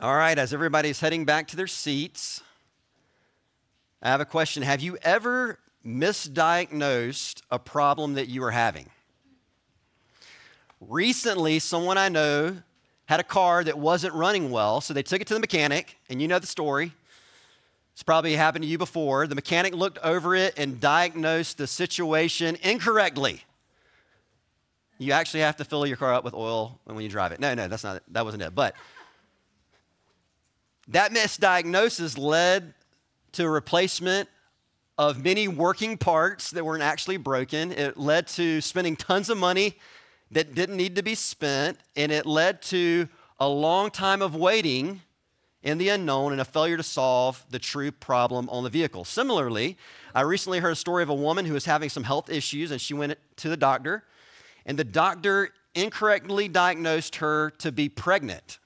All right, as everybody's heading back to their seats, I have a question. Have you ever misdiagnosed a problem that you were having? Recently, someone I know had a car that wasn't running well, so they took it to the mechanic, and you know the story. It's probably happened to you before. The mechanic looked over it and diagnosed the situation incorrectly. You actually have to fill your car up with oil when you drive it. No, no, that's not that wasn't it. But that misdiagnosis led to replacement of many working parts that weren't actually broken. It led to spending tons of money that didn't need to be spent, and it led to a long time of waiting in the unknown and a failure to solve the true problem on the vehicle. Similarly, I recently heard a story of a woman who was having some health issues and she went to the doctor, and the doctor incorrectly diagnosed her to be pregnant.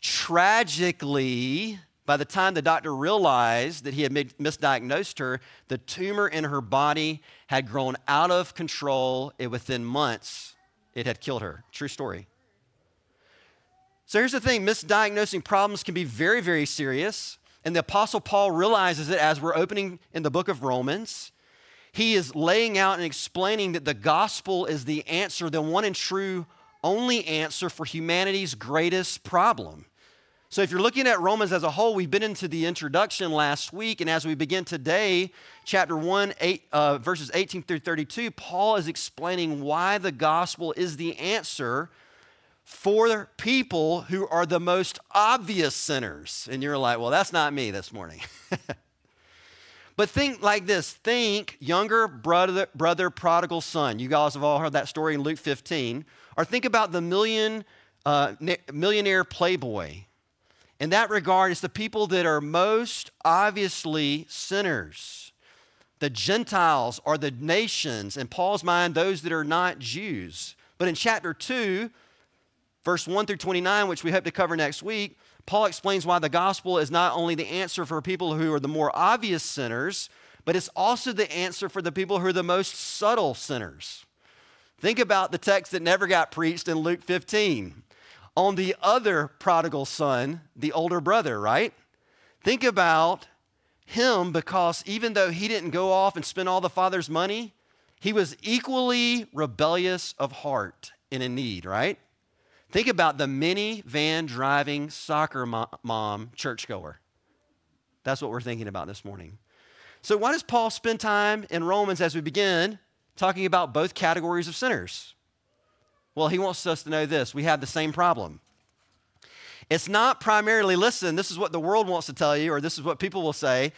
Tragically, by the time the doctor realized that he had misdiagnosed her, the tumor in her body had grown out of control, and within months, it had killed her. True story. So here's the thing misdiagnosing problems can be very, very serious. And the Apostle Paul realizes it as we're opening in the book of Romans. He is laying out and explaining that the gospel is the answer, the one and true only answer for humanity's greatest problem. So, if you're looking at Romans as a whole, we've been into the introduction last week, and as we begin today, chapter 1, eight, uh, verses 18 through 32, Paul is explaining why the gospel is the answer for people who are the most obvious sinners. And you're like, well, that's not me this morning. but think like this think younger brother, brother, prodigal son. You guys have all heard that story in Luke 15. Or think about the million, uh, millionaire playboy. In that regard, it's the people that are most obviously sinners. The Gentiles are the nations, in Paul's mind, those that are not Jews. But in chapter 2, verse 1 through 29, which we hope to cover next week, Paul explains why the gospel is not only the answer for people who are the more obvious sinners, but it's also the answer for the people who are the most subtle sinners. Think about the text that never got preached in Luke 15 on the other prodigal son, the older brother, right? Think about him because even though he didn't go off and spend all the father's money, he was equally rebellious of heart and in need, right? Think about the minivan driving soccer mom churchgoer. That's what we're thinking about this morning. So, why does Paul spend time in Romans as we begin talking about both categories of sinners? Well, he wants us to know this we have the same problem. It's not primarily, listen, this is what the world wants to tell you, or this is what people will say.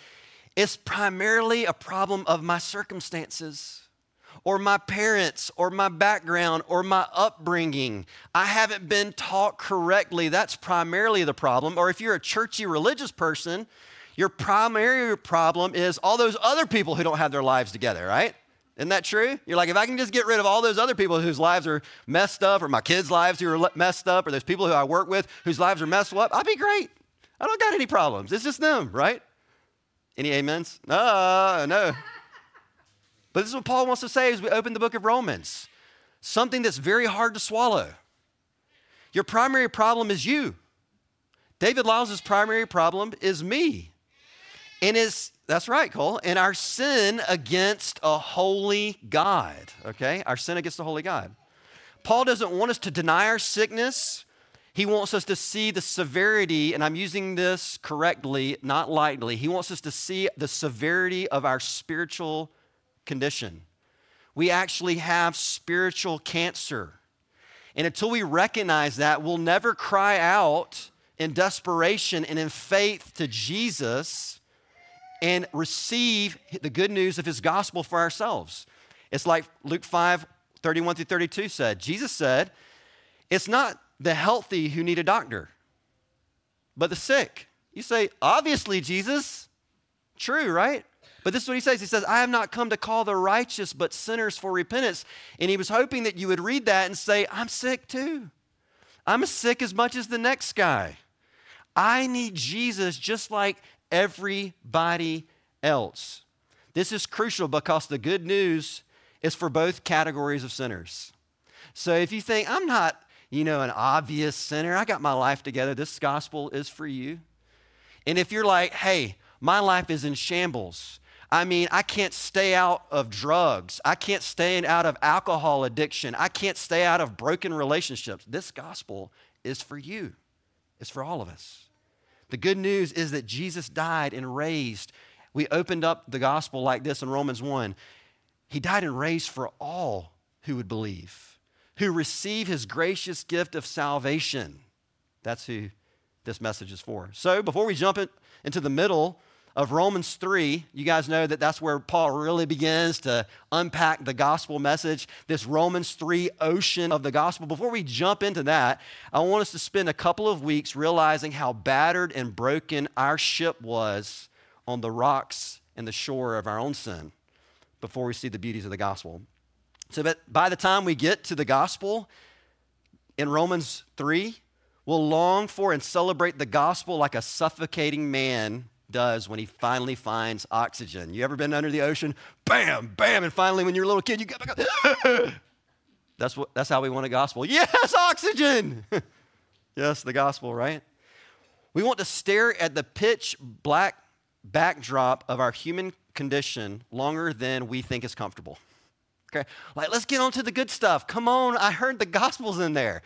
It's primarily a problem of my circumstances or my parents or my background or my upbringing. I haven't been taught correctly. That's primarily the problem. Or if you're a churchy religious person, your primary problem is all those other people who don't have their lives together, right? Isn't that true? You're like, if I can just get rid of all those other people whose lives are messed up, or my kids' lives who are messed up, or those people who I work with whose lives are messed up, I'd be great. I don't got any problems. It's just them, right? Any amens? No, no. But this is what Paul wants to say as we open the book of Romans something that's very hard to swallow. Your primary problem is you. David Lyles' primary problem is me. And it's, that's right, Cole, and our sin against a holy God, okay? Our sin against the holy God. Paul doesn't want us to deny our sickness. He wants us to see the severity, and I'm using this correctly, not lightly. He wants us to see the severity of our spiritual condition. We actually have spiritual cancer. And until we recognize that, we'll never cry out in desperation and in faith to Jesus and receive the good news of his gospel for ourselves. It's like Luke 5 31 through 32 said. Jesus said, It's not the healthy who need a doctor, but the sick. You say, Obviously, Jesus. True, right? But this is what he says. He says, I have not come to call the righteous, but sinners for repentance. And he was hoping that you would read that and say, I'm sick too. I'm sick as much as the next guy. I need Jesus just like everybody else. This is crucial because the good news is for both categories of sinners. So if you think, I'm not, you know, an obvious sinner, I got my life together. This gospel is for you. And if you're like, hey, my life is in shambles, I mean, I can't stay out of drugs. I can't stay out of alcohol addiction. I can't stay out of broken relationships. This gospel is for you, it's for all of us. The good news is that Jesus died and raised. We opened up the gospel like this in Romans 1. He died and raised for all who would believe, who receive his gracious gift of salvation. That's who this message is for. So before we jump in, into the middle, of Romans 3, you guys know that that's where Paul really begins to unpack the gospel message, this Romans 3 ocean of the gospel. Before we jump into that, I want us to spend a couple of weeks realizing how battered and broken our ship was on the rocks and the shore of our own sin before we see the beauties of the gospel. So that by the time we get to the gospel in Romans 3, we'll long for and celebrate the gospel like a suffocating man does when he finally finds oxygen. You ever been under the ocean? Bam, bam, and finally, when you're a little kid, you get back that's, what, that's how we want a gospel. Yes, oxygen! yes, the gospel, right? We want to stare at the pitch black backdrop of our human condition longer than we think is comfortable. Okay? Like, let's get on to the good stuff. Come on, I heard the gospel's in there.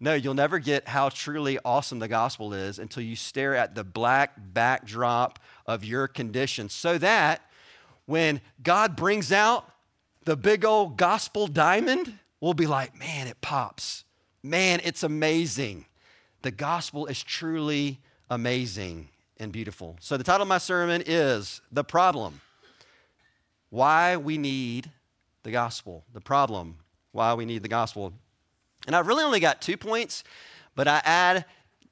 No, you'll never get how truly awesome the gospel is until you stare at the black backdrop of your condition so that when God brings out the big old gospel diamond, we'll be like, man, it pops. Man, it's amazing. The gospel is truly amazing and beautiful. So, the title of my sermon is The Problem Why We Need the Gospel. The Problem Why We Need the Gospel. And I've really only got two points, but I add,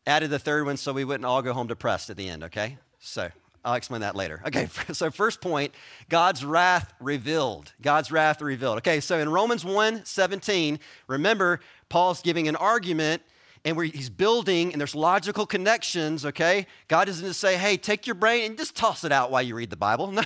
added the third one so we wouldn't all go home depressed at the end, okay? So I'll explain that later. Okay, so first point God's wrath revealed. God's wrath revealed. Okay, so in Romans 1 17, remember, Paul's giving an argument and he's building and there's logical connections, okay? God doesn't just say, hey, take your brain and just toss it out while you read the Bible. No.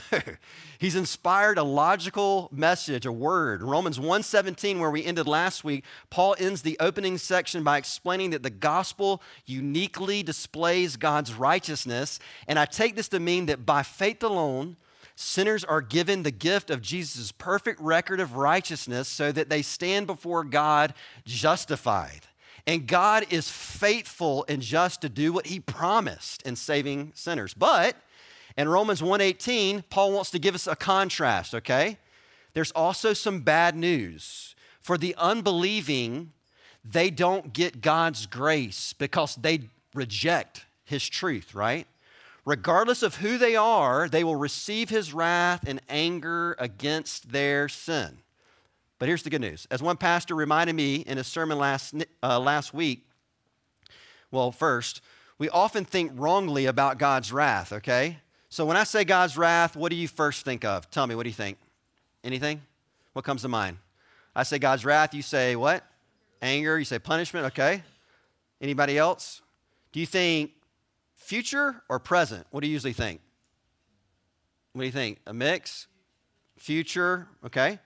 He's inspired a logical message, a word. Romans 1:17, where we ended last week, Paul ends the opening section by explaining that the gospel uniquely displays God's righteousness. And I take this to mean that by faith alone, sinners are given the gift of Jesus' perfect record of righteousness so that they stand before God justified. And God is faithful and just to do what he promised in saving sinners. But in Romans 1:18, Paul wants to give us a contrast, okay? There's also some bad news. For the unbelieving, they don't get God's grace because they reject his truth, right? Regardless of who they are, they will receive his wrath and anger against their sin. But here's the good news. As one pastor reminded me in a sermon last, uh, last week, well, first, we often think wrongly about God's wrath, okay? So when I say God's wrath, what do you first think of? Tell me, what do you think? Anything? What comes to mind? I say God's wrath, you say what? Anger, you say punishment, okay? Anybody else? Do you think future or present? What do you usually think? What do you think? A mix? Future, okay?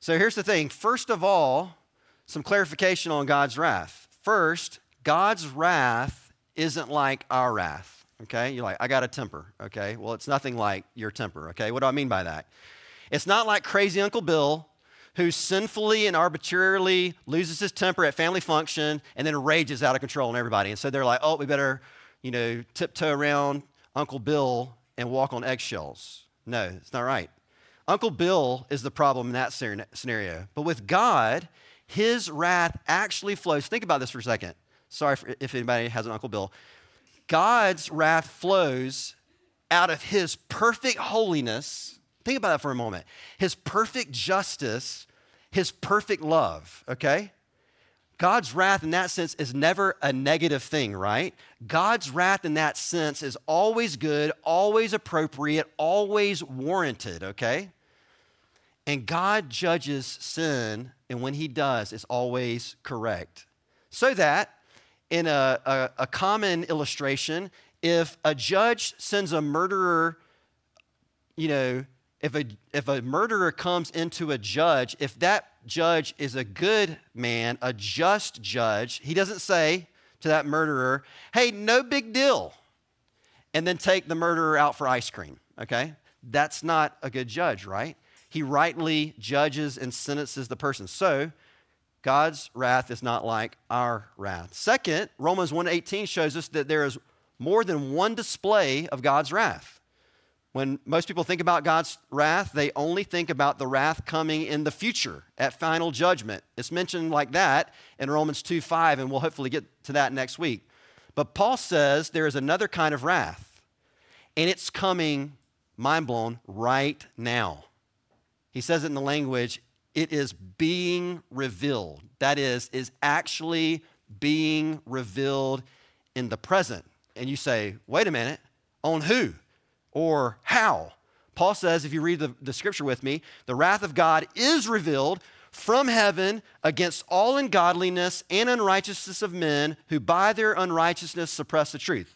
So here's the thing. First of all, some clarification on God's wrath. First, God's wrath isn't like our wrath. Okay? You're like, I got a temper. Okay? Well, it's nothing like your temper. Okay? What do I mean by that? It's not like crazy Uncle Bill who sinfully and arbitrarily loses his temper at family function and then rages out of control on everybody. And so they're like, oh, we better, you know, tiptoe around Uncle Bill and walk on eggshells. No, it's not right. Uncle Bill is the problem in that scenario. But with God, his wrath actually flows. Think about this for a second. Sorry if anybody has an Uncle Bill. God's wrath flows out of his perfect holiness. Think about that for a moment. His perfect justice, his perfect love, okay? God's wrath in that sense is never a negative thing, right? God's wrath in that sense is always good, always appropriate, always warranted, okay? And God judges sin, and when He does, it's always correct. So that in a, a, a common illustration, if a judge sends a murderer, you know, if a, if a murderer comes into a judge, if that judge is a good man, a just judge, he doesn't say to that murderer, hey, no big deal, and then take the murderer out for ice cream, okay? That's not a good judge, right? He rightly judges and sentences the person. So, God's wrath is not like our wrath. Second, Romans 1:18 shows us that there is more than one display of God's wrath. When most people think about God's wrath, they only think about the wrath coming in the future at final judgment. It's mentioned like that in Romans 2 5, and we'll hopefully get to that next week. But Paul says there is another kind of wrath, and it's coming, mind blown, right now. He says it in the language, it is being revealed. That is, is actually being revealed in the present. And you say, wait a minute, on who? or how. Paul says, if you read the, the scripture with me, the wrath of God is revealed from heaven against all ungodliness and unrighteousness of men who by their unrighteousness suppress the truth.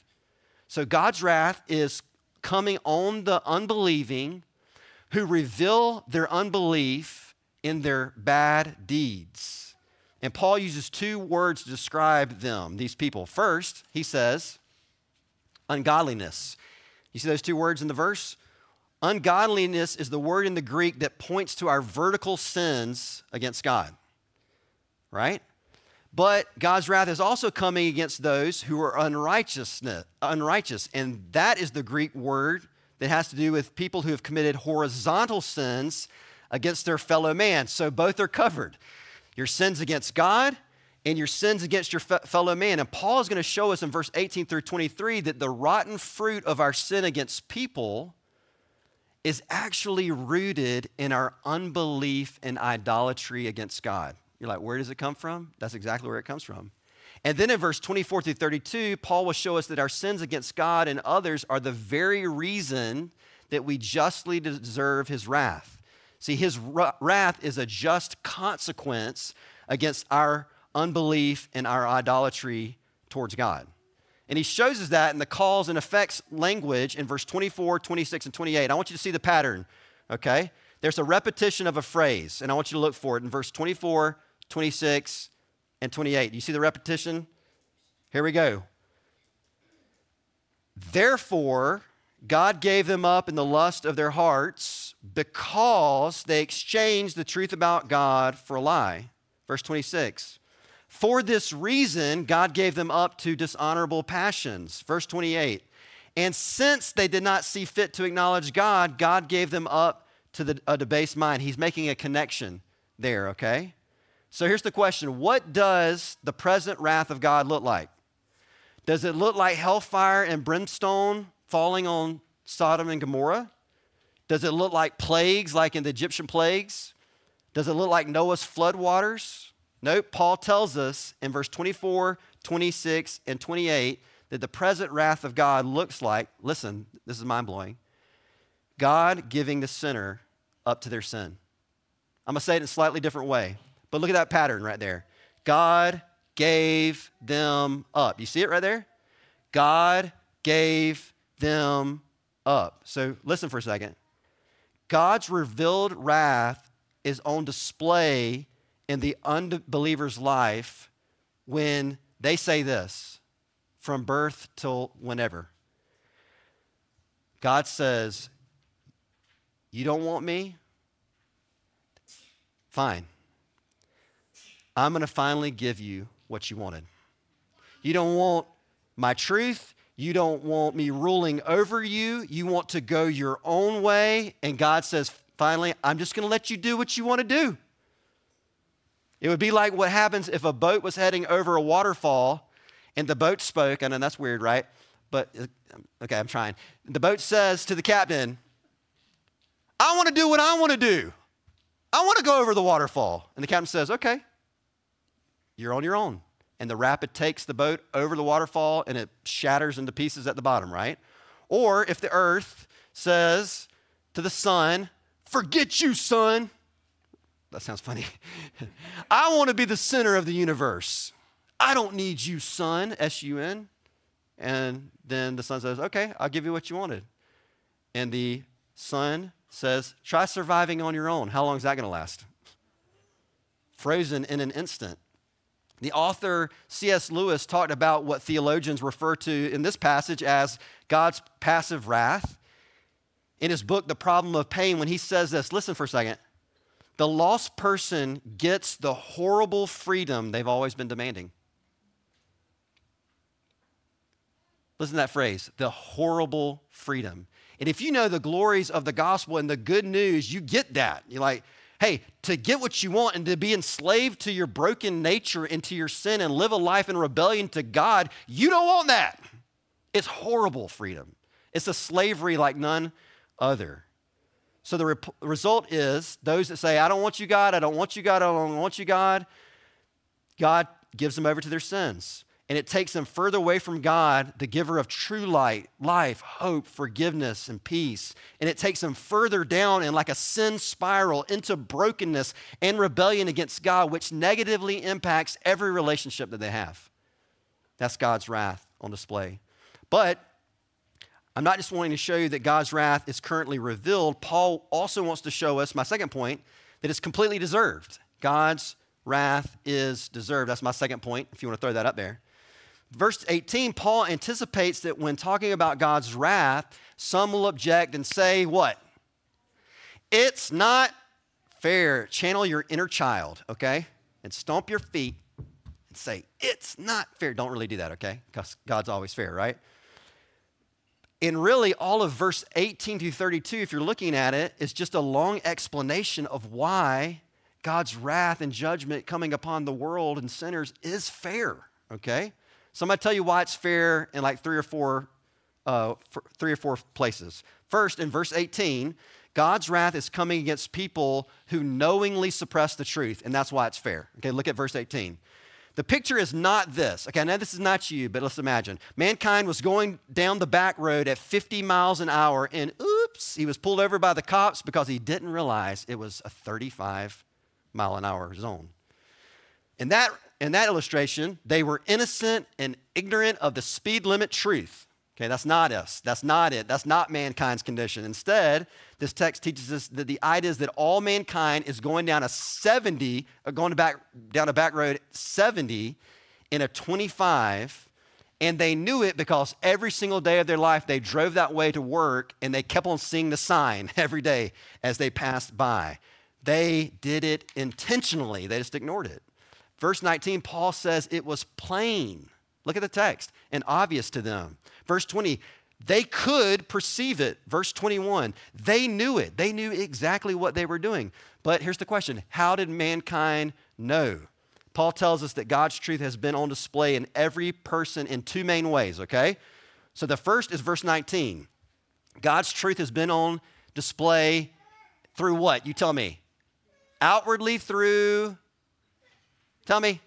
So God's wrath is coming on the unbelieving who reveal their unbelief in their bad deeds. And Paul uses two words to describe them, these people. First, he says, ungodliness. You see those two words in the verse? Ungodliness is the word in the Greek that points to our vertical sins against God, right? But God's wrath is also coming against those who are unrighteousness, unrighteous. And that is the Greek word that has to do with people who have committed horizontal sins against their fellow man. So both are covered. Your sins against God and your sins against your fellow man. And Paul is going to show us in verse 18 through 23 that the rotten fruit of our sin against people is actually rooted in our unbelief and idolatry against God. You're like, where does it come from? That's exactly where it comes from. And then in verse 24 through 32, Paul will show us that our sins against God and others are the very reason that we justly deserve his wrath. See, his wrath is a just consequence against our unbelief and our idolatry towards God. And he shows us that in the cause and effects language in verse 24, 26, and 28. I want you to see the pattern, okay? There's a repetition of a phrase, and I want you to look for it in verse 24, 26, and 28. You see the repetition? Here we go. Therefore, God gave them up in the lust of their hearts because they exchanged the truth about God for a lie. Verse 26. For this reason, God gave them up to dishonorable passions. Verse 28. And since they did not see fit to acknowledge God, God gave them up to the, a debased mind. He's making a connection there, okay? So here's the question What does the present wrath of God look like? Does it look like hellfire and brimstone falling on Sodom and Gomorrah? Does it look like plagues like in the Egyptian plagues? Does it look like Noah's flood waters? Nope, Paul tells us in verse 24, 26, and 28 that the present wrath of God looks like, listen, this is mind blowing, God giving the sinner up to their sin. I'm going to say it in a slightly different way, but look at that pattern right there. God gave them up. You see it right there? God gave them up. So listen for a second. God's revealed wrath is on display in the unbeliever's life when they say this from birth till whenever. God says, You don't want me? Fine. I'm going to finally give you what you wanted. You don't want my truth. You don't want me ruling over you. You want to go your own way. And God says, finally, I'm just going to let you do what you want to do. It would be like what happens if a boat was heading over a waterfall and the boat spoke. I know that's weird, right? But uh, okay, I'm trying. The boat says to the captain, I want to do what I want to do. I want to go over the waterfall. And the captain says, Okay, you're on your own. And the rapid takes the boat over the waterfall and it shatters into pieces at the bottom, right? Or if the earth says to the sun, Forget you, sun. That sounds funny. I want to be the center of the universe. I don't need you, sun, S U N. And then the sun says, Okay, I'll give you what you wanted. And the sun says, try surviving on your own. How long is that going to last? Frozen in an instant. The author C.S. Lewis talked about what theologians refer to in this passage as God's passive wrath. In his book, The Problem of Pain, when he says this, listen for a second. The lost person gets the horrible freedom they've always been demanding. Listen to that phrase the horrible freedom. And if you know the glories of the gospel and the good news, you get that. You're like, hey, to get what you want and to be enslaved to your broken nature and to your sin and live a life in rebellion to God, you don't want that. It's horrible freedom. It's a slavery like none other. So the rep- result is those that say, I don't want you, God, I don't want you, God, I don't want you, God, God gives them over to their sins and it takes them further away from God, the giver of true light, life, hope, forgiveness, and peace. And it takes them further down in like a sin spiral into brokenness and rebellion against God, which negatively impacts every relationship that they have. That's God's wrath on display. But I'm not just wanting to show you that God's wrath is currently revealed. Paul also wants to show us, my second point, that it's completely deserved. God's wrath is deserved. That's my second point, if you want to throw that up there. Verse 18, Paul anticipates that when talking about God's wrath, some will object and say, What? It's not fair. Channel your inner child, okay? And stomp your feet and say, It's not fair. Don't really do that, okay? Because God's always fair, right? And really, all of verse 18 through 32, if you're looking at it, is just a long explanation of why God's wrath and judgment coming upon the world and sinners is fair, okay? So I'm going to tell you why it's fair in like three or four, uh, three or four places. First, in verse 18, God's wrath is coming against people who knowingly suppress the truth, and that's why it's fair. Okay, look at verse 18. The picture is not this. Okay, I know this is not you, but let's imagine. Mankind was going down the back road at 50 miles an hour, and oops, he was pulled over by the cops because he didn't realize it was a 35 mile an hour zone. And that in that illustration, they were innocent and ignorant of the speed limit truth. Okay, that's not us. That's not it. That's not mankind's condition. Instead, this text teaches us that the idea is that all mankind is going down a 70, uh, going back down a back road 70 in a 25, and they knew it because every single day of their life they drove that way to work and they kept on seeing the sign every day as they passed by. They did it intentionally, they just ignored it. Verse 19, Paul says it was plain. Look at the text, and obvious to them. Verse 20, they could perceive it. Verse 21, they knew it. They knew exactly what they were doing. But here's the question How did mankind know? Paul tells us that God's truth has been on display in every person in two main ways, okay? So the first is verse 19. God's truth has been on display through what? You tell me. Outwardly through Tell me,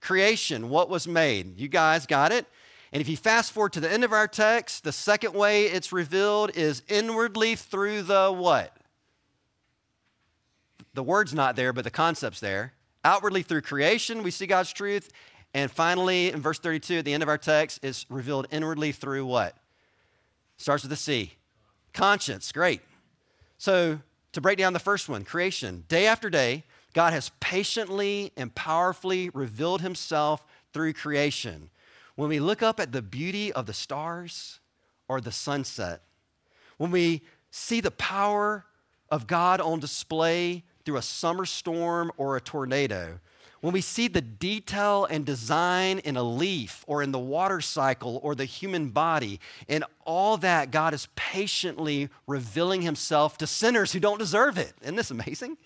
creation, what was made? You guys got it? And if you fast forward to the end of our text, the second way it's revealed is inwardly through the what? The word's not there, but the concept's there. Outwardly through creation, we see God's truth. And finally, in verse 32, at the end of our text, is revealed inwardly through what? Starts with the C. Conscience. Great. So, to break down the first one, creation. Day after day, God has patiently and powerfully revealed himself through creation. When we look up at the beauty of the stars or the sunset, when we see the power of God on display through a summer storm or a tornado, when we see the detail and design in a leaf or in the water cycle or the human body, in all that, God is patiently revealing himself to sinners who don't deserve it. Isn't this amazing?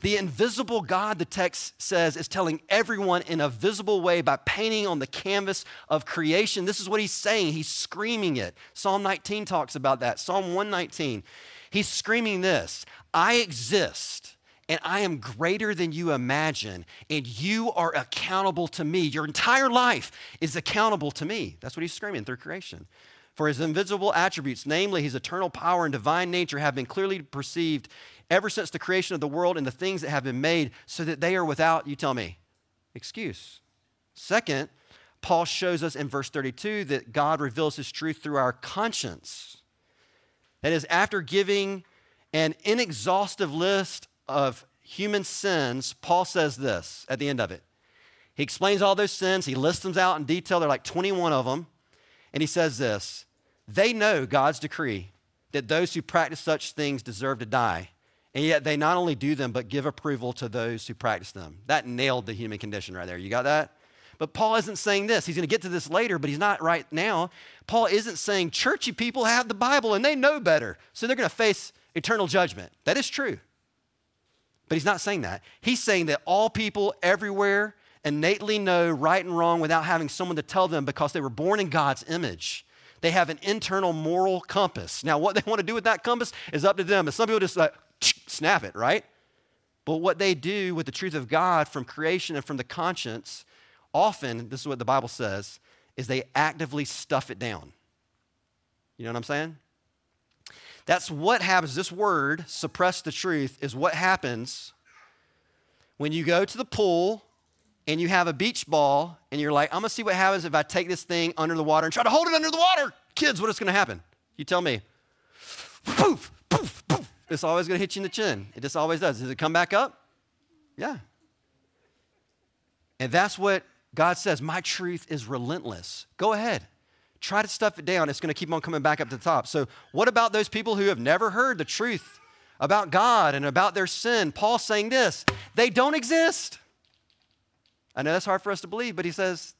The invisible God, the text says, is telling everyone in a visible way by painting on the canvas of creation. This is what he's saying. He's screaming it. Psalm 19 talks about that. Psalm 119. He's screaming this I exist and I am greater than you imagine, and you are accountable to me. Your entire life is accountable to me. That's what he's screaming through creation. For his invisible attributes, namely his eternal power and divine nature, have been clearly perceived ever since the creation of the world and the things that have been made, so that they are without, you tell me, excuse. Second, Paul shows us in verse 32 that God reveals his truth through our conscience. That is, after giving an inexhaustive list of human sins, Paul says this at the end of it. He explains all those sins, he lists them out in detail. There are like 21 of them. And he says this They know God's decree that those who practice such things deserve to die. And yet they not only do them, but give approval to those who practice them. That nailed the human condition right there. You got that? But Paul isn't saying this. He's going to get to this later, but he's not right now. Paul isn't saying churchy people have the Bible and they know better, so they're going to face eternal judgment. That is true. But he's not saying that. He's saying that all people everywhere innately know right and wrong without having someone to tell them because they were born in God's image. They have an internal moral compass. Now, what they want to do with that compass is up to them. And some people just like snap it, right? But what they do with the truth of God from creation and from the conscience, often, this is what the Bible says, is they actively stuff it down. You know what I'm saying? That's what happens. This word, suppress the truth, is what happens when you go to the pool and you have a beach ball and you're like, I'm gonna see what happens if I take this thing under the water and try to hold it under the water. Kids, what is gonna happen? You tell me. Poof, poof, poof. It's always gonna hit you in the chin. It just always does. Does it come back up? Yeah. And that's what God says. My truth is relentless. Go ahead. Try to stuff it down. It's gonna keep on coming back up to the top. So, what about those people who have never heard the truth about God and about their sin? Paul's saying this they don't exist. I know that's hard for us to believe, but he says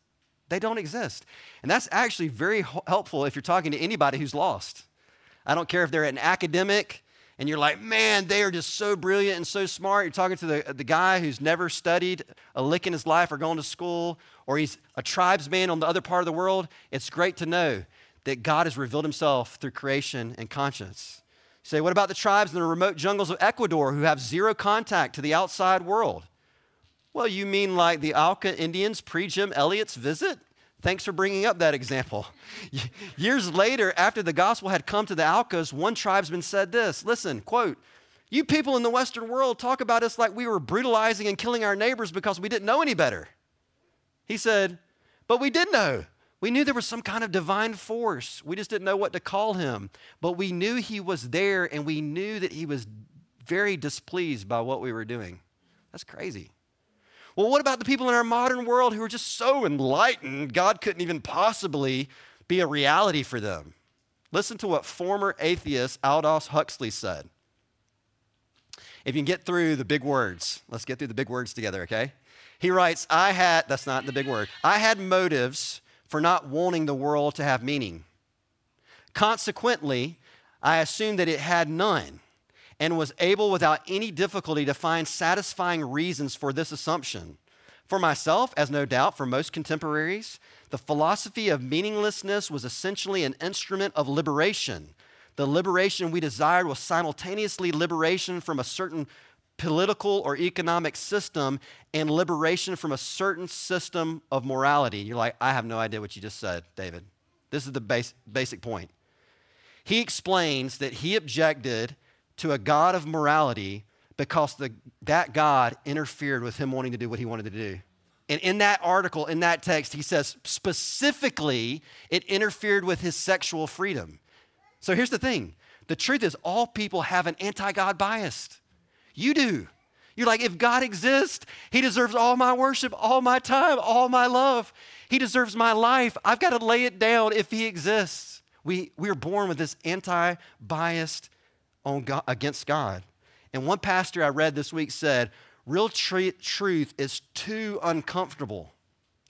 they don't exist. And that's actually very helpful if you're talking to anybody who's lost. I don't care if they're an academic and you're like, man, they are just so brilliant and so smart. You're talking to the, the guy who's never studied a lick in his life or gone to school, or he's a tribesman on the other part of the world. It's great to know that God has revealed himself through creation and conscience. You say, what about the tribes in the remote jungles of Ecuador who have zero contact to the outside world? Well, you mean like the Auca Indians pre Jim Elliot's visit? Thanks for bringing up that example. Years later, after the gospel had come to the Aucas, one tribesman said this Listen, quote, you people in the Western world talk about us like we were brutalizing and killing our neighbors because we didn't know any better. He said, But we did know. We knew there was some kind of divine force. We just didn't know what to call him. But we knew he was there and we knew that he was very displeased by what we were doing. That's crazy. Well, what about the people in our modern world who are just so enlightened, God couldn't even possibly be a reality for them? Listen to what former atheist Aldous Huxley said. If you can get through the big words, let's get through the big words together, okay? He writes, I had, that's not the big word, I had motives for not wanting the world to have meaning. Consequently, I assumed that it had none and was able without any difficulty to find satisfying reasons for this assumption. For myself, as no doubt for most contemporaries, the philosophy of meaninglessness was essentially an instrument of liberation. The liberation we desired was simultaneously liberation from a certain political or economic system and liberation from a certain system of morality. You're like, I have no idea what you just said, David. This is the base, basic point. He explains that he objected to a God of morality because the, that God interfered with him wanting to do what he wanted to do. And in that article, in that text, he says specifically it interfered with his sexual freedom. So here's the thing the truth is, all people have an anti God bias. You do. You're like, if God exists, He deserves all my worship, all my time, all my love. He deserves my life. I've got to lay it down if He exists. We, we are born with this anti biased on God, against God. And one pastor I read this week said, real tr- truth is too uncomfortable.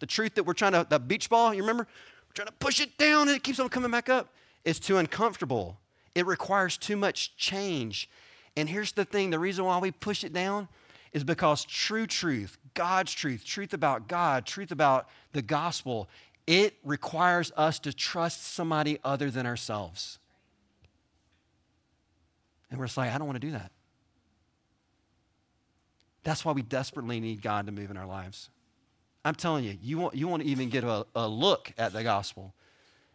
The truth that we're trying to, the beach ball, you remember? We're trying to push it down and it keeps on coming back up. It's too uncomfortable. It requires too much change. And here's the thing the reason why we push it down is because true truth, God's truth, truth about God, truth about the gospel, it requires us to trust somebody other than ourselves. And we're just like, I don't want to do that. That's why we desperately need God to move in our lives. I'm telling you, you want, you want to even get a, a look at the gospel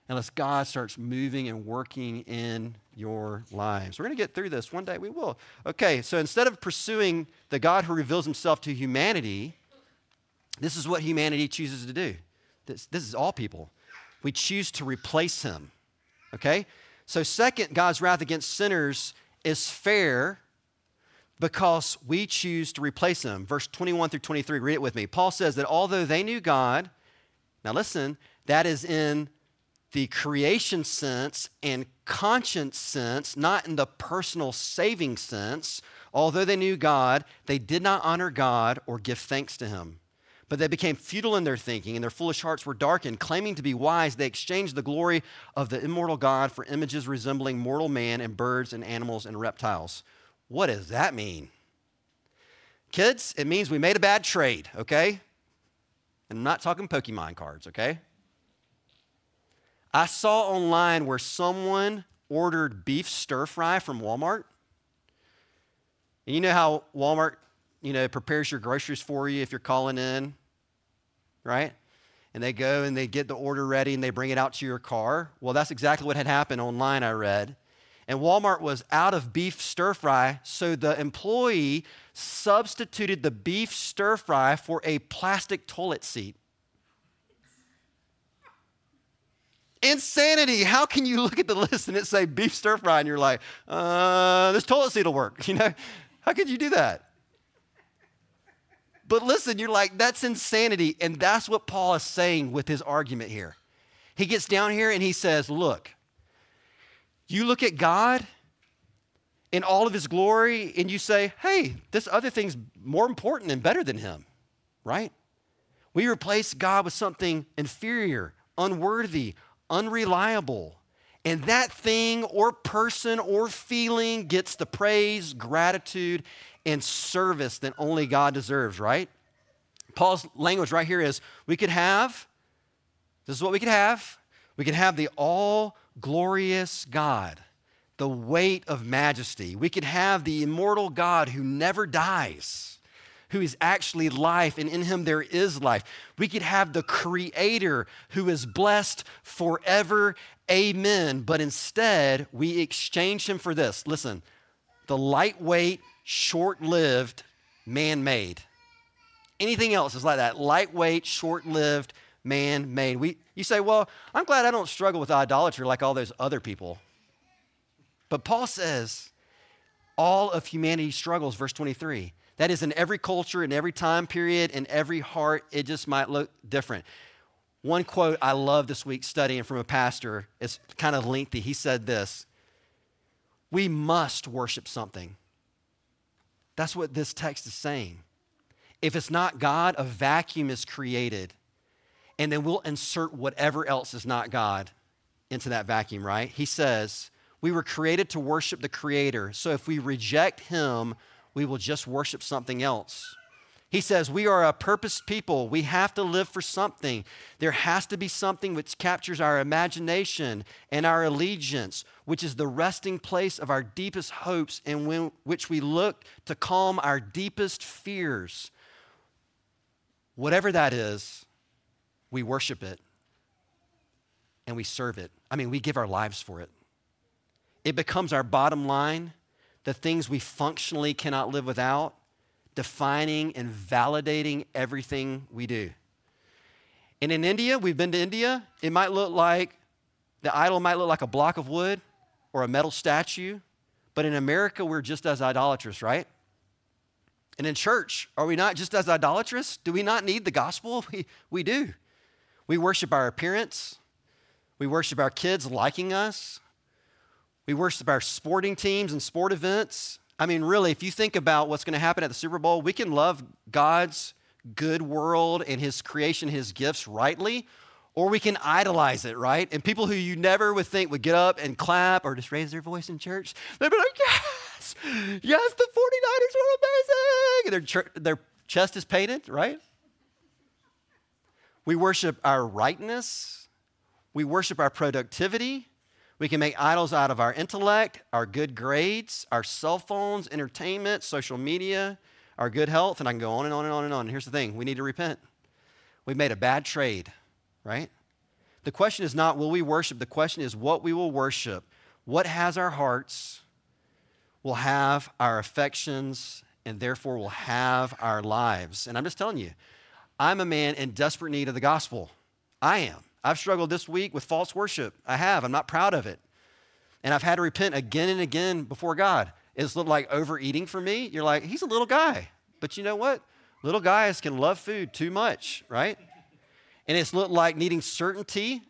unless God starts moving and working in your lives. We're going to get through this. One day we will. Okay, so instead of pursuing the God who reveals himself to humanity, this is what humanity chooses to do. This, this is all people. We choose to replace him. Okay? So, second, God's wrath against sinners is fair because we choose to replace him. Verse 21 through 23, read it with me. Paul says that although they knew God, now listen, that is in the creation sense and conscience sense, not in the personal saving sense. Although they knew God, they did not honor God or give thanks to him. But they became futile in their thinking, and their foolish hearts were darkened. Claiming to be wise, they exchanged the glory of the immortal God for images resembling mortal man and birds and animals and reptiles. What does that mean? Kids, it means we made a bad trade, okay? And I'm not talking Pokemon cards, okay? I saw online where someone ordered beef stir fry from Walmart. And you know how Walmart, you know, prepares your groceries for you if you're calling in, right? And they go and they get the order ready and they bring it out to your car. Well, that's exactly what had happened online, I read and Walmart was out of beef stir fry, so the employee substituted the beef stir fry for a plastic toilet seat. Insanity. How can you look at the list and it say beef stir fry and you're like, uh, this toilet seat will work? You know, how could you do that? But listen, you're like, that's insanity. And that's what Paul is saying with his argument here. He gets down here and he says, look, you look at God in all of his glory and you say, hey, this other thing's more important and better than him, right? We replace God with something inferior, unworthy, unreliable. And that thing or person or feeling gets the praise, gratitude, and service that only God deserves, right? Paul's language right here is we could have, this is what we could have. We could have the all glorious God, the weight of majesty. We could have the immortal God who never dies, who is actually life, and in him there is life. We could have the creator who is blessed forever. Amen. But instead, we exchange him for this. Listen, the lightweight, short lived, man made. Anything else is like that lightweight, short lived, man made. We, you say, well, I'm glad I don't struggle with idolatry like all those other people. But Paul says, all of humanity struggles, verse 23. That is in every culture, in every time period, in every heart, it just might look different. One quote I love this week studying from a pastor, it's kind of lengthy. He said this We must worship something. That's what this text is saying. If it's not God, a vacuum is created and then we'll insert whatever else is not God into that vacuum, right? He says, We were created to worship the Creator. So if we reject Him, we will just worship something else. He says, We are a purposed people. We have to live for something. There has to be something which captures our imagination and our allegiance, which is the resting place of our deepest hopes and when, which we look to calm our deepest fears. Whatever that is, we worship it and we serve it. I mean, we give our lives for it. It becomes our bottom line, the things we functionally cannot live without, defining and validating everything we do. And in India, we've been to India, it might look like the idol might look like a block of wood or a metal statue, but in America, we're just as idolatrous, right? And in church, are we not just as idolatrous? Do we not need the gospel? We, we do. We worship our appearance. We worship our kids liking us. We worship our sporting teams and sport events. I mean, really, if you think about what's going to happen at the Super Bowl, we can love God's good world and His creation, His gifts rightly, or we can idolize it, right? And people who you never would think would get up and clap or just raise their voice in church, they'd be like, yes, yes, the 49ers are amazing. And their, their chest is painted, right? We worship our rightness. We worship our productivity. We can make idols out of our intellect, our good grades, our cell phones, entertainment, social media, our good health, and I can go on and on and on and on. Here's the thing we need to repent. We've made a bad trade, right? The question is not will we worship, the question is what we will worship. What has our hearts will have our affections and therefore will have our lives. And I'm just telling you, I'm a man in desperate need of the gospel. I am. I've struggled this week with false worship. I have. I'm not proud of it. And I've had to repent again and again before God. It's looked like overeating for me. You're like, he's a little guy. But you know what? Little guys can love food too much, right? And it's looked like needing certainty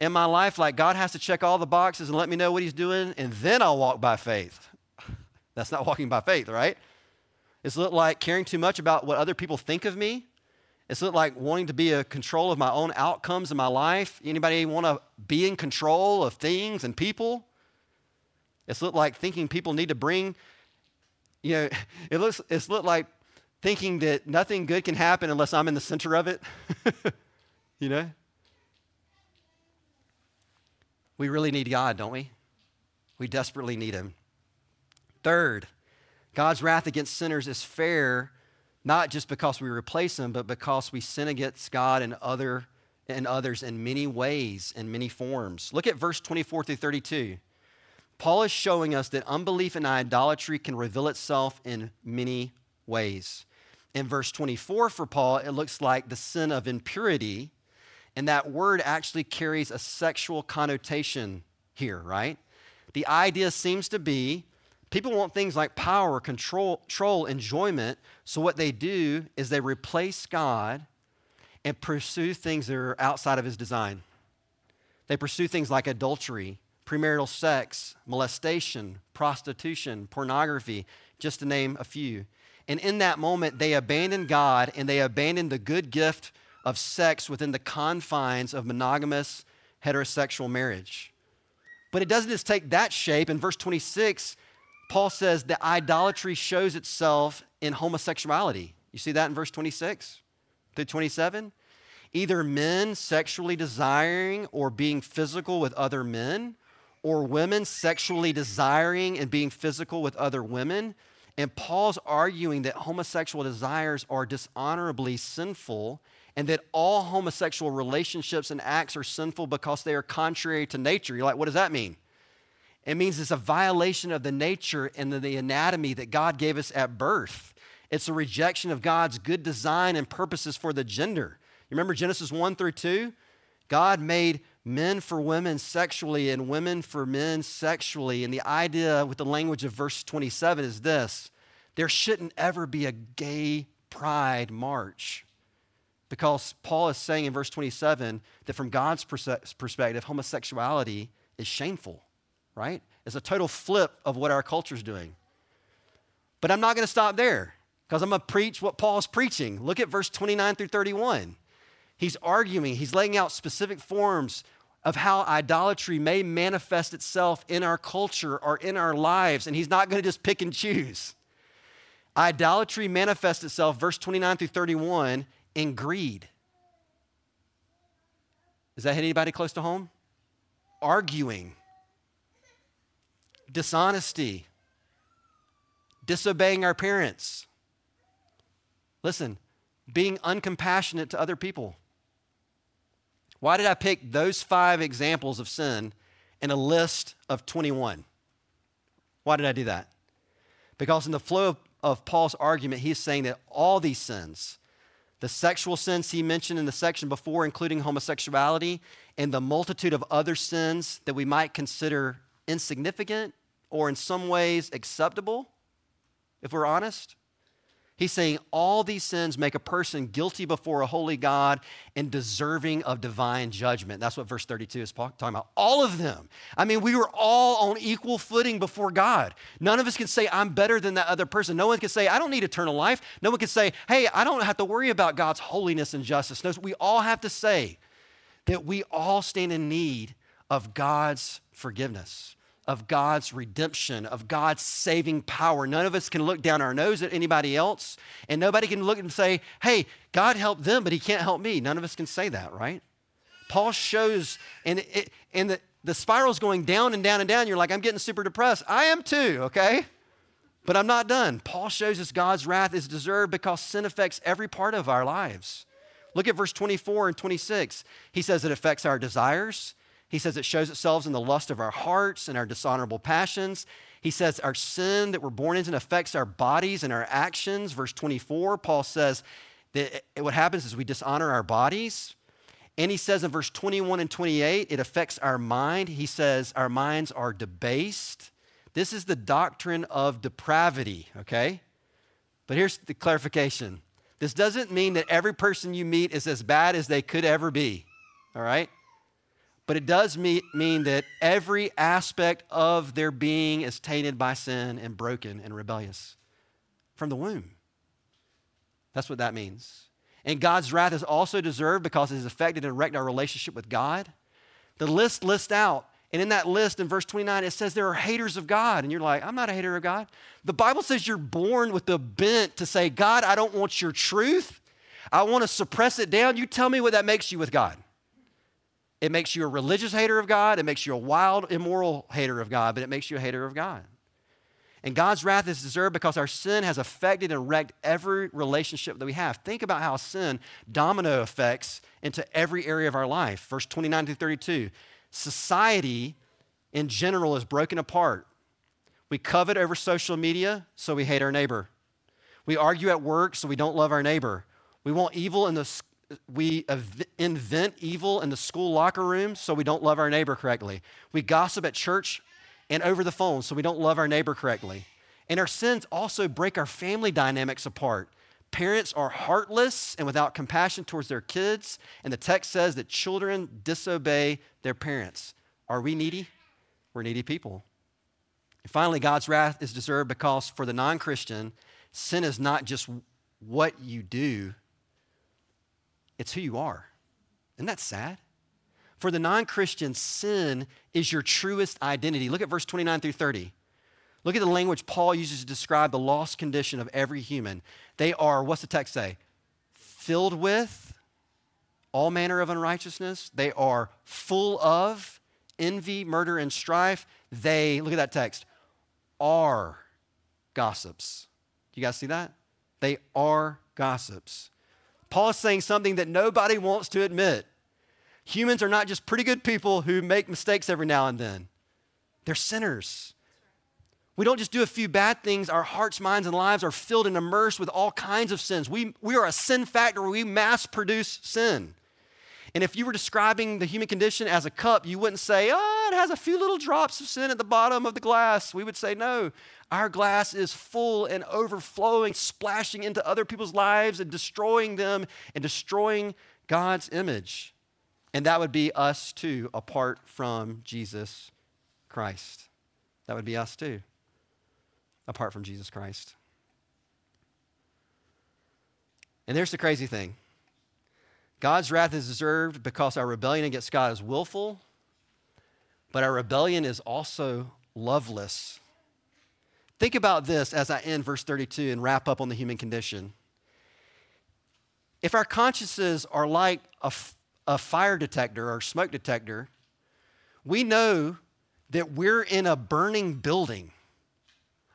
in my life, like God has to check all the boxes and let me know what he's doing, and then I'll walk by faith. That's not walking by faith, right? It's looked like caring too much about what other people think of me. It's like wanting to be a control of my own outcomes in my life. Anybody want to be in control of things and people? It's looked like thinking people need to bring, you know, it looks it's looked like thinking that nothing good can happen unless I'm in the center of it. you know? We really need God, don't we? We desperately need him. Third, God's wrath against sinners is fair, not just because we replace them, but because we sin against God and other and others in many ways, in many forms. Look at verse 24 through 32. Paul is showing us that unbelief and idolatry can reveal itself in many ways. In verse 24 for Paul, it looks like the sin of impurity, and that word actually carries a sexual connotation here, right? The idea seems to be People want things like power, control, control, enjoyment. So what they do is they replace God and pursue things that are outside of his design. They pursue things like adultery, premarital sex, molestation, prostitution, pornography, just to name a few. And in that moment, they abandon God and they abandon the good gift of sex within the confines of monogamous heterosexual marriage. But it doesn't just take that shape. In verse 26, Paul says that idolatry shows itself in homosexuality. You see that in verse 26 to 27? Either men sexually desiring or being physical with other men, or women sexually desiring and being physical with other women. And Paul's arguing that homosexual desires are dishonorably sinful and that all homosexual relationships and acts are sinful because they are contrary to nature. You're like, what does that mean? It means it's a violation of the nature and the anatomy that God gave us at birth. It's a rejection of God's good design and purposes for the gender. You remember Genesis 1 through 2? God made men for women sexually and women for men sexually. And the idea with the language of verse 27 is this there shouldn't ever be a gay pride march. Because Paul is saying in verse 27 that from God's perspective, homosexuality is shameful right? It's a total flip of what our culture is doing. But I'm not going to stop there because I'm going to preach what Paul's preaching. Look at verse 29 through 31. He's arguing, he's laying out specific forms of how idolatry may manifest itself in our culture or in our lives, and he's not going to just pick and choose. Idolatry manifests itself, verse 29 through 31, in greed. Does that hit anybody close to home? Arguing dishonesty, disobeying our parents. Listen, being uncompassionate to other people. Why did I pick those five examples of sin in a list of 21? Why did I do that? Because in the flow of, of Paul's argument, he's saying that all these sins, the sexual sins he mentioned in the section before, including homosexuality, and the multitude of other sins that we might consider insignificant or in some ways acceptable, if we're honest. He's saying all these sins make a person guilty before a holy God and deserving of divine judgment. That's what verse 32 is talking about. All of them. I mean, we were all on equal footing before God. None of us can say, I'm better than that other person. No one can say, I don't need eternal life. No one can say, hey, I don't have to worry about God's holiness and justice. No, we all have to say that we all stand in need of God's forgiveness of God's redemption, of God's saving power. None of us can look down our nose at anybody else, and nobody can look and say, hey, God helped them, but he can't help me. None of us can say that, right? Paul shows, and, it, and the, the spiral's going down and down and down. You're like, I'm getting super depressed. I am too, okay? But I'm not done. Paul shows us God's wrath is deserved because sin affects every part of our lives. Look at verse 24 and 26. He says it affects our desires, he says it shows itself in the lust of our hearts and our dishonorable passions. He says our sin that we're born into affects our bodies and our actions. Verse 24, Paul says that what happens is we dishonor our bodies. And he says in verse 21 and 28, it affects our mind. He says our minds are debased. This is the doctrine of depravity, okay? But here's the clarification this doesn't mean that every person you meet is as bad as they could ever be, all right? But it does mean, that every aspect of their being is tainted by sin and broken and rebellious from the womb. That's what that means. And God's wrath is also deserved because it has affected and wrecked our relationship with God. The list lists out, and in that list in verse 29, it says there are haters of God. And you're like, I'm not a hater of God. The Bible says you're born with the bent to say, God, I don't want your truth. I want to suppress it down. You tell me what that makes you with God. It makes you a religious hater of God. It makes you a wild, immoral hater of God, but it makes you a hater of God. And God's wrath is deserved because our sin has affected and wrecked every relationship that we have. Think about how sin domino effects into every area of our life. Verse 29 through 32. Society in general is broken apart. We covet over social media, so we hate our neighbor. We argue at work, so we don't love our neighbor. We want evil in the we invent evil in the school locker room, so we don't love our neighbor correctly. We gossip at church and over the phone so we don't love our neighbor correctly. And our sins also break our family dynamics apart. Parents are heartless and without compassion towards their kids, and the text says that children disobey their parents. Are we needy? We're needy people. And finally, God's wrath is deserved because for the non Christian, sin is not just what you do, it's who you are. Isn't that sad? For the non Christian, sin is your truest identity. Look at verse 29 through 30. Look at the language Paul uses to describe the lost condition of every human. They are, what's the text say? Filled with all manner of unrighteousness. They are full of envy, murder, and strife. They, look at that text, are gossips. You guys see that? They are gossips. Paul is saying something that nobody wants to admit. Humans are not just pretty good people who make mistakes every now and then, they're sinners. We don't just do a few bad things. Our hearts, minds, and lives are filled and immersed with all kinds of sins. We, we are a sin factory. We mass produce sin. And if you were describing the human condition as a cup, you wouldn't say, oh, it has a few little drops of sin at the bottom of the glass. We would say, no, our glass is full and overflowing, splashing into other people's lives and destroying them and destroying God's image. And that would be us too, apart from Jesus Christ. That would be us too, apart from Jesus Christ. And there's the crazy thing God's wrath is deserved because our rebellion against God is willful, but our rebellion is also loveless. Think about this as I end verse 32 and wrap up on the human condition. If our consciences are like a a fire detector or smoke detector, we know that we're in a burning building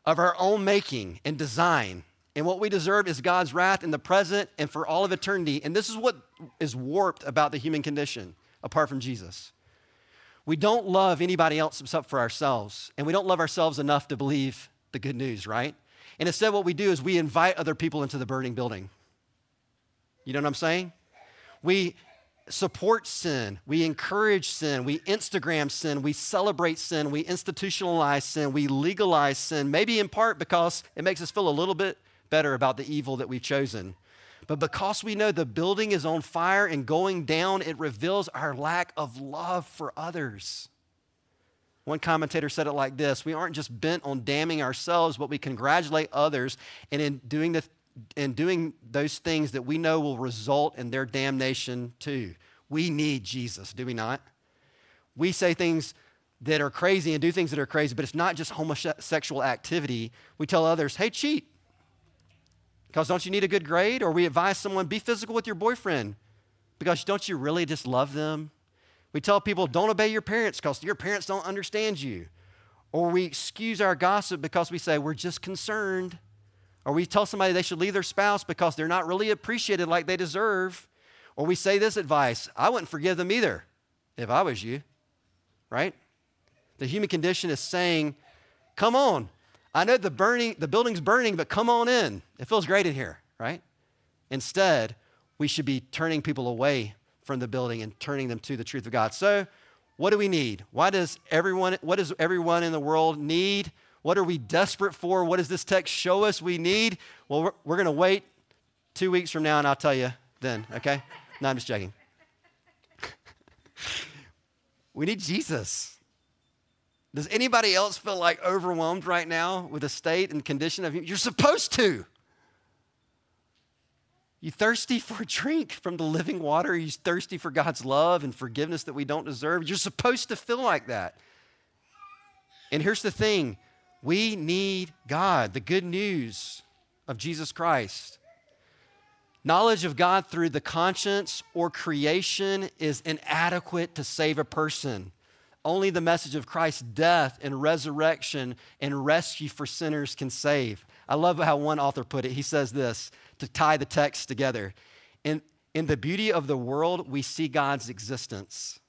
of our own making and design. And what we deserve is God's wrath in the present and for all of eternity. And this is what is warped about the human condition apart from Jesus. We don't love anybody else except for ourselves. And we don't love ourselves enough to believe the good news, right? And instead, what we do is we invite other people into the burning building. You know what I'm saying? We support sin, we encourage sin, we Instagram sin, we celebrate sin, we institutionalize sin, we legalize sin, maybe in part because it makes us feel a little bit better about the evil that we've chosen. But because we know the building is on fire and going down, it reveals our lack of love for others. One commentator said it like this We aren't just bent on damning ourselves, but we congratulate others. And in doing the and doing those things that we know will result in their damnation too. We need Jesus, do we not? We say things that are crazy and do things that are crazy, but it's not just homosexual activity. We tell others, hey, cheat. Because don't you need a good grade? Or we advise someone, be physical with your boyfriend. Because don't you really just love them? We tell people, don't obey your parents because your parents don't understand you. Or we excuse our gossip because we say, we're just concerned. Or we tell somebody they should leave their spouse because they're not really appreciated like they deserve. Or we say this advice I wouldn't forgive them either if I was you, right? The human condition is saying, Come on. I know the burning, the building's burning, but come on in. It feels great in here, right? Instead, we should be turning people away from the building and turning them to the truth of God. So, what do we need? Why does everyone, what does everyone in the world need? What are we desperate for? What does this text show us we need? Well, we're, we're going to wait two weeks from now and I'll tell you then, okay? no, I'm just joking. we need Jesus. Does anybody else feel like overwhelmed right now with the state and condition of you? You're supposed to. You thirsty for a drink from the living water? You thirsty for God's love and forgiveness that we don't deserve? You're supposed to feel like that. And here's the thing we need God, the good news of Jesus Christ. Knowledge of God through the conscience or creation is inadequate to save a person. Only the message of Christ's death and resurrection and rescue for sinners can save. I love how one author put it. He says this to tie the text together. In, in the beauty of the world, we see God's existence.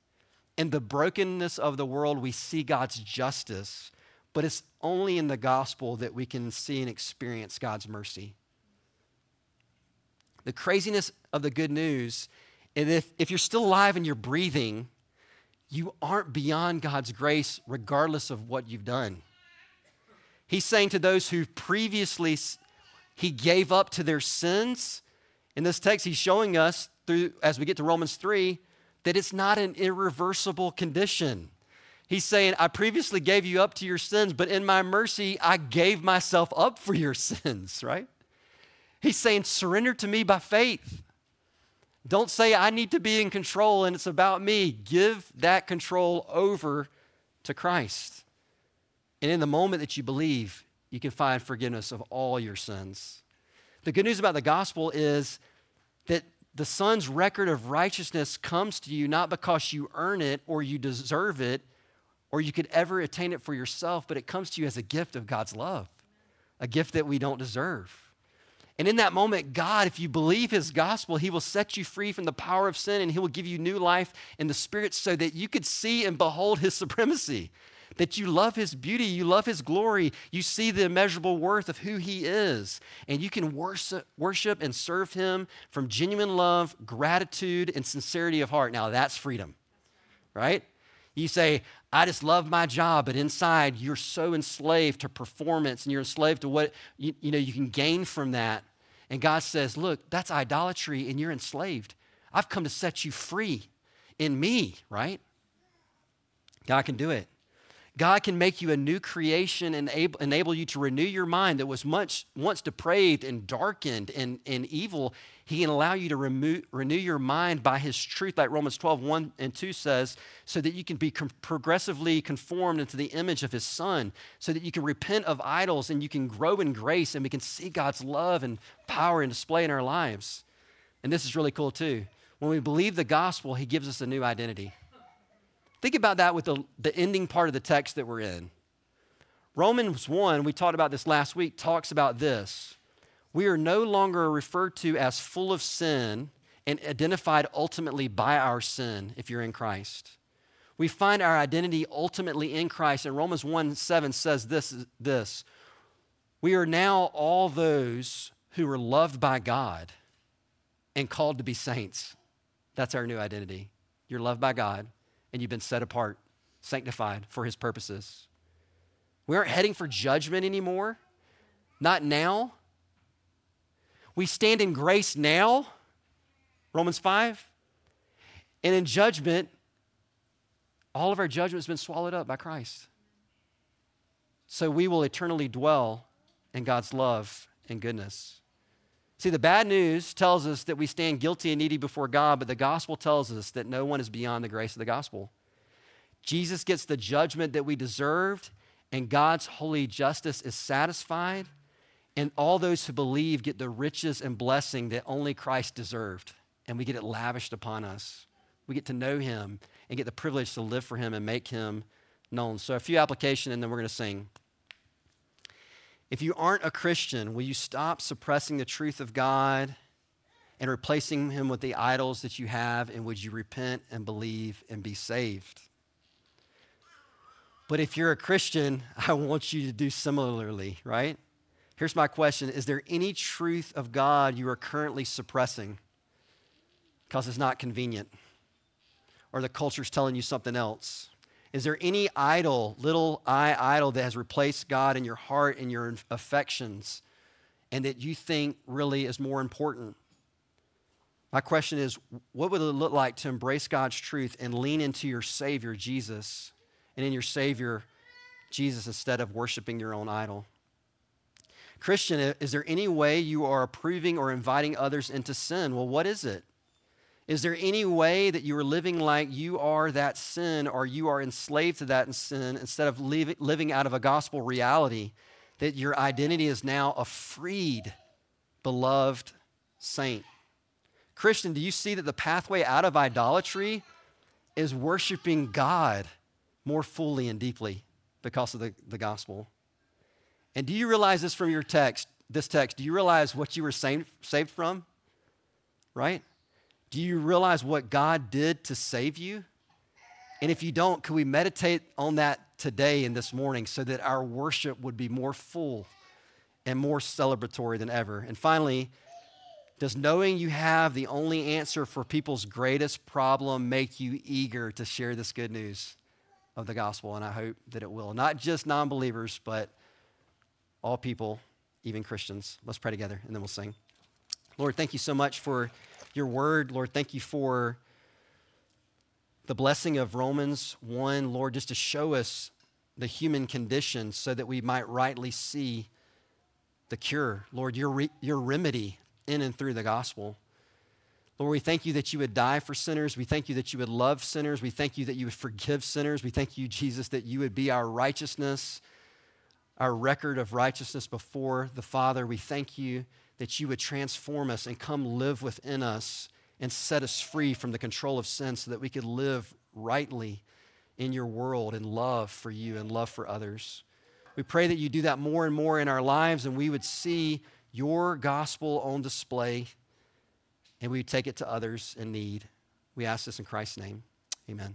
In the brokenness of the world, we see God's justice. But it's only in the gospel that we can see and experience God's mercy. The craziness of the good news is if, if you're still alive and you're breathing, you aren't beyond God's grace regardless of what you've done. He's saying to those who previously he gave up to their sins. In this text, he's showing us through as we get to Romans 3 that it's not an irreversible condition. He's saying, I previously gave you up to your sins, but in my mercy, I gave myself up for your sins, right? He's saying, surrender to me by faith. Don't say, I need to be in control and it's about me. Give that control over to Christ. And in the moment that you believe, you can find forgiveness of all your sins. The good news about the gospel is that the Son's record of righteousness comes to you not because you earn it or you deserve it or you could ever attain it for yourself, but it comes to you as a gift of God's love, a gift that we don't deserve. And in that moment, God, if you believe His gospel, He will set you free from the power of sin and He will give you new life in the Spirit so that you could see and behold His supremacy that you love his beauty, you love his glory, you see the immeasurable worth of who he is, and you can worship, worship and serve him from genuine love, gratitude, and sincerity of heart. Now that's freedom, right? You say, I just love my job, but inside you're so enslaved to performance and you're enslaved to what you, you know you can gain from that. And God says, Look, that's idolatry and you're enslaved. I've come to set you free in me, right? God can do it. God can make you a new creation and enable, enable you to renew your mind that was much once depraved and darkened and, and evil. He can allow you to remove, renew your mind by His truth, like Romans 12, 1 and 2 says, so that you can be com- progressively conformed into the image of His Son, so that you can repent of idols and you can grow in grace and we can see God's love and power and display in our lives. And this is really cool too. When we believe the gospel, He gives us a new identity. Think about that with the, the ending part of the text that we're in. Romans 1, we talked about this last week, talks about this. We are no longer referred to as full of sin and identified ultimately by our sin if you're in Christ. We find our identity ultimately in Christ. And Romans 1 7 says this, this We are now all those who are loved by God and called to be saints. That's our new identity. You're loved by God and you've been set apart, sanctified for his purposes. We aren't heading for judgment anymore, not now. We stand in grace now, Romans 5. And in judgment, all of our judgment has been swallowed up by Christ. So we will eternally dwell in God's love and goodness. See, the bad news tells us that we stand guilty and needy before God, but the gospel tells us that no one is beyond the grace of the gospel. Jesus gets the judgment that we deserved, and God's holy justice is satisfied, and all those who believe get the riches and blessing that only Christ deserved, and we get it lavished upon us. We get to know Him and get the privilege to live for Him and make Him known. So, a few application, and then we're going to sing. If you aren't a Christian, will you stop suppressing the truth of God and replacing Him with the idols that you have? And would you repent and believe and be saved? But if you're a Christian, I want you to do similarly, right? Here's my question Is there any truth of God you are currently suppressing because it's not convenient? or the culture's telling you something else? Is there any idol, little i idol, that has replaced God in your heart and your affections and that you think really is more important? My question is what would it look like to embrace God's truth and lean into your Savior, Jesus, and in your Savior, Jesus, instead of worshiping your own idol? Christian, is there any way you are approving or inviting others into sin? Well, what is it? Is there any way that you are living like you are that sin or you are enslaved to that sin instead of living out of a gospel reality that your identity is now a freed, beloved saint? Christian, do you see that the pathway out of idolatry is worshiping God more fully and deeply because of the, the gospel? And do you realize this from your text, this text? Do you realize what you were saved, saved from? Right? Do you realize what God did to save you? And if you don't, could we meditate on that today and this morning so that our worship would be more full and more celebratory than ever? And finally, does knowing you have the only answer for people's greatest problem make you eager to share this good news of the gospel? And I hope that it will. Not just non believers, but all people, even Christians. Let's pray together and then we'll sing. Lord, thank you so much for your word. Lord, thank you for the blessing of Romans 1, Lord, just to show us the human condition so that we might rightly see the cure. Lord, your, re- your remedy in and through the gospel. Lord, we thank you that you would die for sinners. We thank you that you would love sinners. We thank you that you would forgive sinners. We thank you, Jesus, that you would be our righteousness, our record of righteousness before the Father. We thank you that you would transform us and come live within us and set us free from the control of sin so that we could live rightly in your world in love for you and love for others. We pray that you do that more and more in our lives and we would see your gospel on display and we would take it to others in need. We ask this in Christ's name. Amen.